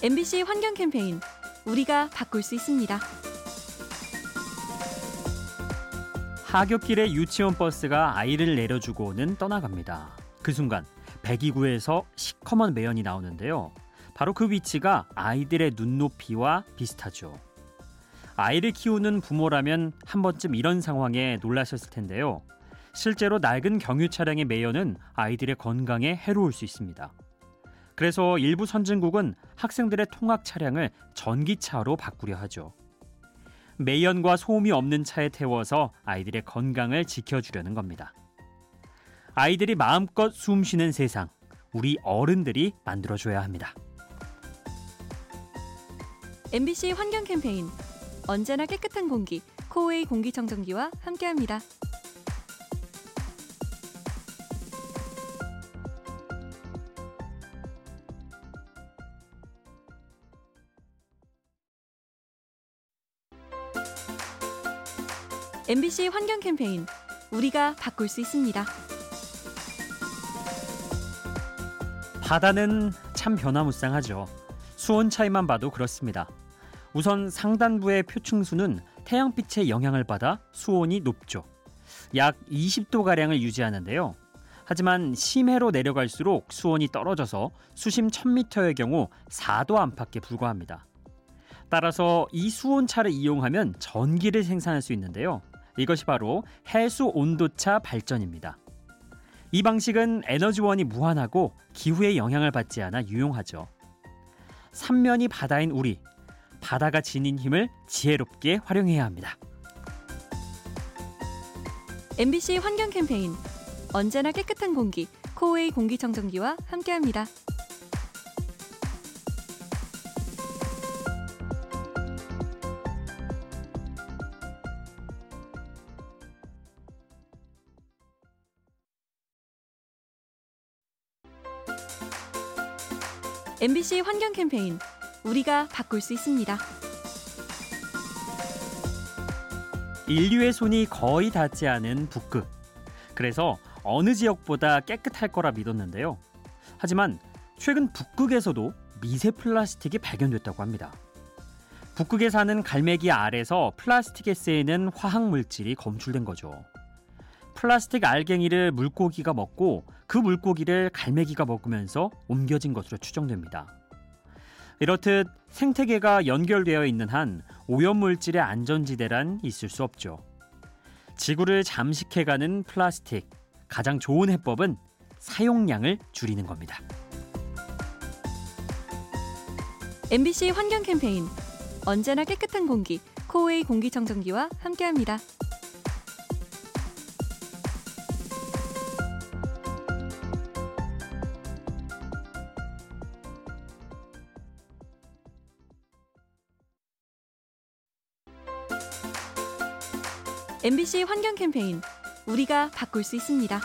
MBC 환경 캠페인 우리가 바꿀 수 있습니다. 하굣길에 유치원 버스가 아이를 내려주고는 떠나갑니다. 그 순간 배기구에서 시커먼 매연이 나오는데요. 바로 그 위치가 아이들의 눈높이와 비슷하죠. 아이를 키우는 부모라면 한 번쯤 이런 상황에 놀라셨을 텐데요. 실제로 낡은 경유 차량의 매연은 아이들의 건강에 해로울 수 있습니다. 그래서 일부 선진국은 학생들의 통학 차량을 전기차로 바꾸려 하죠. 매연과 소음이 없는 차에 태워서 아이들의 건강을 지켜주려는 겁니다. 아이들이 마음껏 숨 쉬는 세상, 우리 어른들이 만들어줘야 합니다. MBC 환경 캠페인 언제나 깨끗한 공기 코웨이 공기청정기와 함께합니다. MBC 환경 캠페인 우리가 바꿀 수 있습니다. 바다는 참 변화무쌍하죠. 수온 차이만 봐도 그렇습니다. 우선 상단부의 표층수는 태양빛의 영향을 받아 수온이 높죠. 약 20도 가량을 유지하는데요. 하지만 심해로 내려갈수록 수온이 떨어져서 수심 1000m의 경우 4도 안팎에 불과합니다. 따라서 이 수온 차를 이용하면 전기를 생산할 수 있는데요. 이것이 바로 해수 온도차 발전입니다. 이 방식은 에너지원이 무한하고 기후의 영향을 받지 않아 유용하죠. 삼면이 바다인 우리, 바다가 지닌 힘을 지혜롭게 활용해야 합니다. MBC 환경 캠페인 언제나 깨끗한 공기 코웨이 공기청정기와 함께합니다. MBC 환경 캠페인 우리가 바꿀 수 있습니다. 인류의 손이 거의 닿지 않은 북극. 그래서 어느 지역보다 깨끗할 거라 믿었는데요. 하지만 최근 북극에서도 미세 플라스틱이 발견됐다고 합니다. 북극에 사는 갈매기 알에서 플라스틱에 쓰이는 화학 물질이 검출된 거죠. 플라스틱 알갱이를 물고기가 먹고 그 물고기를 갈매기가 먹으면서 옮겨진 것으로 추정됩니다. 이렇듯 생태계가 연결되어 있는 한 오염물질의 안전지대란 있을 수 없죠. 지구를 잠식해가는 플라스틱. 가장 좋은 해법은 사용량을 줄이는 겁니다. MBC 환경 캠페인 언제나 깨끗한 공기 코웨이 공기청정기와 함께합니다. MBC 환경 캠페인 우리가 바꿀 수 있습니다.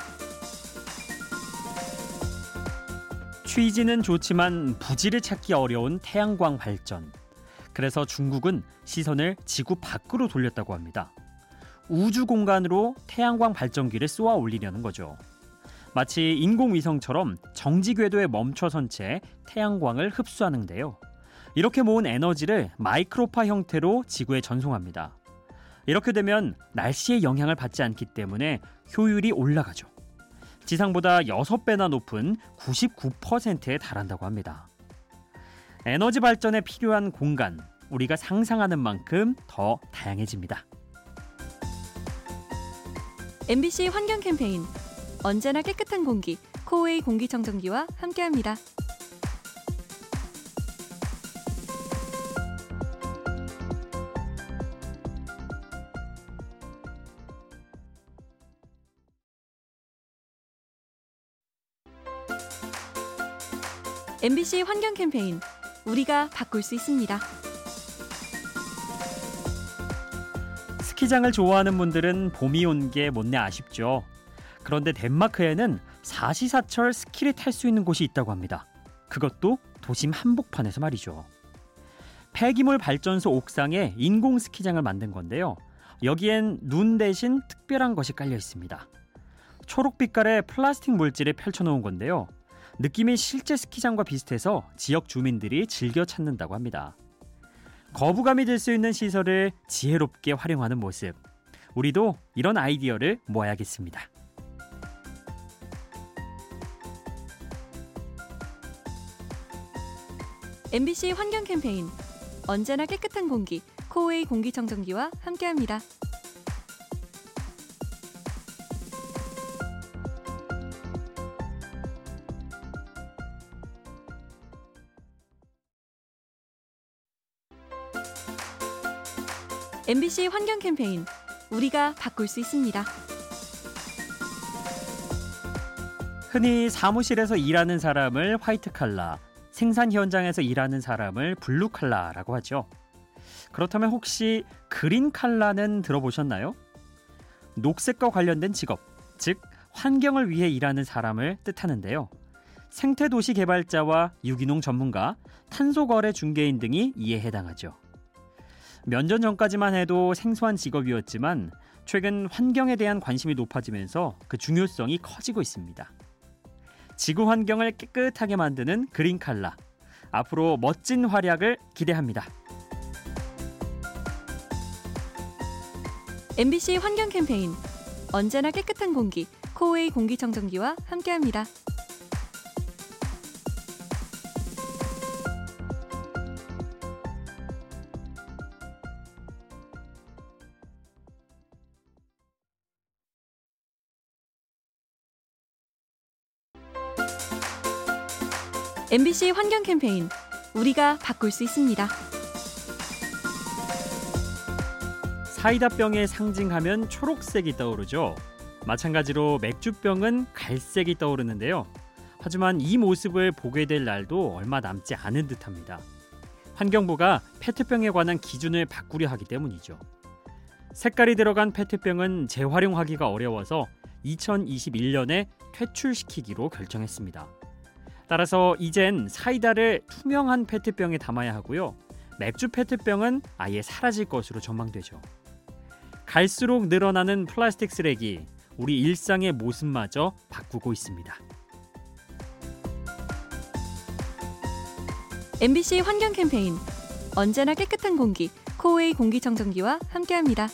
취지는 좋지만 부지를 찾기 어려운 태양광 발전. 그래서 중국은 시선을 지구 밖으로 돌렸다고 합니다. 우주 공간으로 태양광 발전기를 쏘아 올리려는 거죠. 마치 인공위성처럼 정지 궤도에 멈춰선 채 태양광을 흡수하는데요. 이렇게 모은 에너지를 마이크로파 형태로 지구에 전송합니다. 이렇게 되면 날씨의 영향을 받지 않기 때문에 효율이 올라가죠. 지상보다 6배나 높은 99%에 달한다고 합니다. 에너지 발전에 필요한 공간, 우리가 상상하는 만큼 더 다양해집니다. MBC 환경 캠페인 언제나 깨끗한 공기 코웨이 공기청정기와 함께합니다. MBC 환경 캠페인 우리가 바꿀 수 있습니다. 스키장을 좋아하는 분들은 봄이 온 게 못내 아쉽죠. 그런데 덴마크에는 사시사철 스키를 탈 수 있는 곳이 있다고 합니다. 그것도 도심 한복판에서 말이죠. 폐기물 발전소 옥상에 인공 스키장을 만든 건데요. 여기엔 눈 대신 특별한 것이 깔려 있습니다. 초록 빛깔의 플라스틱 물질을 펼쳐놓은 건데요. 느낌이 실제 스키장과 비슷해서 지역 주민들이 즐겨 찾는다고 합니다. 거부감이 들 수 있는 시설을 지혜롭게 활용하는 모습. 우리도 이런 아이디어를 모아야겠습니다. MBC 환경 캠페인 언제나 깨끗한 공기 코웨이 공기청정기와 함께합니다. MBC 환경 캠페인 우리가 바꿀 수 있습니다. 흔히 사무실에서 일하는 사람을 화이트 칼라, 생산 현장에서 일하는 사람을 블루 칼라라고 하죠. 그렇다면 혹시 그린 칼라는 들어보셨나요? 녹색과 관련된 직업, 즉 환경을 위해 일하는 사람을 뜻하는데요. 생태도시 개발자와 유기농 전문가, 탄소거래 중개인 등이 이에 해당하죠. 몇 년 전까지만 해도 생소한 직업이었지만 최근 환경에 대한 관심이 높아지면서 그 중요성이 커지고 있습니다. 지구 환경을 깨끗하게 만드는 그린 칼라. 앞으로 멋진 활약을 기대합니다. MBC 환경 캠페인 언제나 깨끗한 공기 코웨이 공기청정기와 함께합니다. MBC 환경 캠페인 우리가 바꿀 수 있습니다. 사이다병의 상징하면 초록색이 떠오르죠. 마찬가지로 맥주병은 갈색이 떠오르는데요. 하지만 이 모습을 보게 될 날도 얼마 남지 않은 듯합니다. 환경부가 페트병에 관한 기준을 바꾸려 하기 때문이죠. 색깔이 들어간 페트병은 재활용하기가 어려워서 2021년에 퇴출시키기로 결정했습니다. 따라서 이젠 사이다를 투명한 페트병에 담아야 하고요. 맥주 페트병은 아예 사라질 것으로 전망되죠. 갈수록 늘어나는 플라스틱 쓰레기, 우리 일상의 모습마저 바꾸고 있습니다. MBC 환경 캠페인 언제나 깨끗한 공기 코웨이 공기청정기와 함께합니다.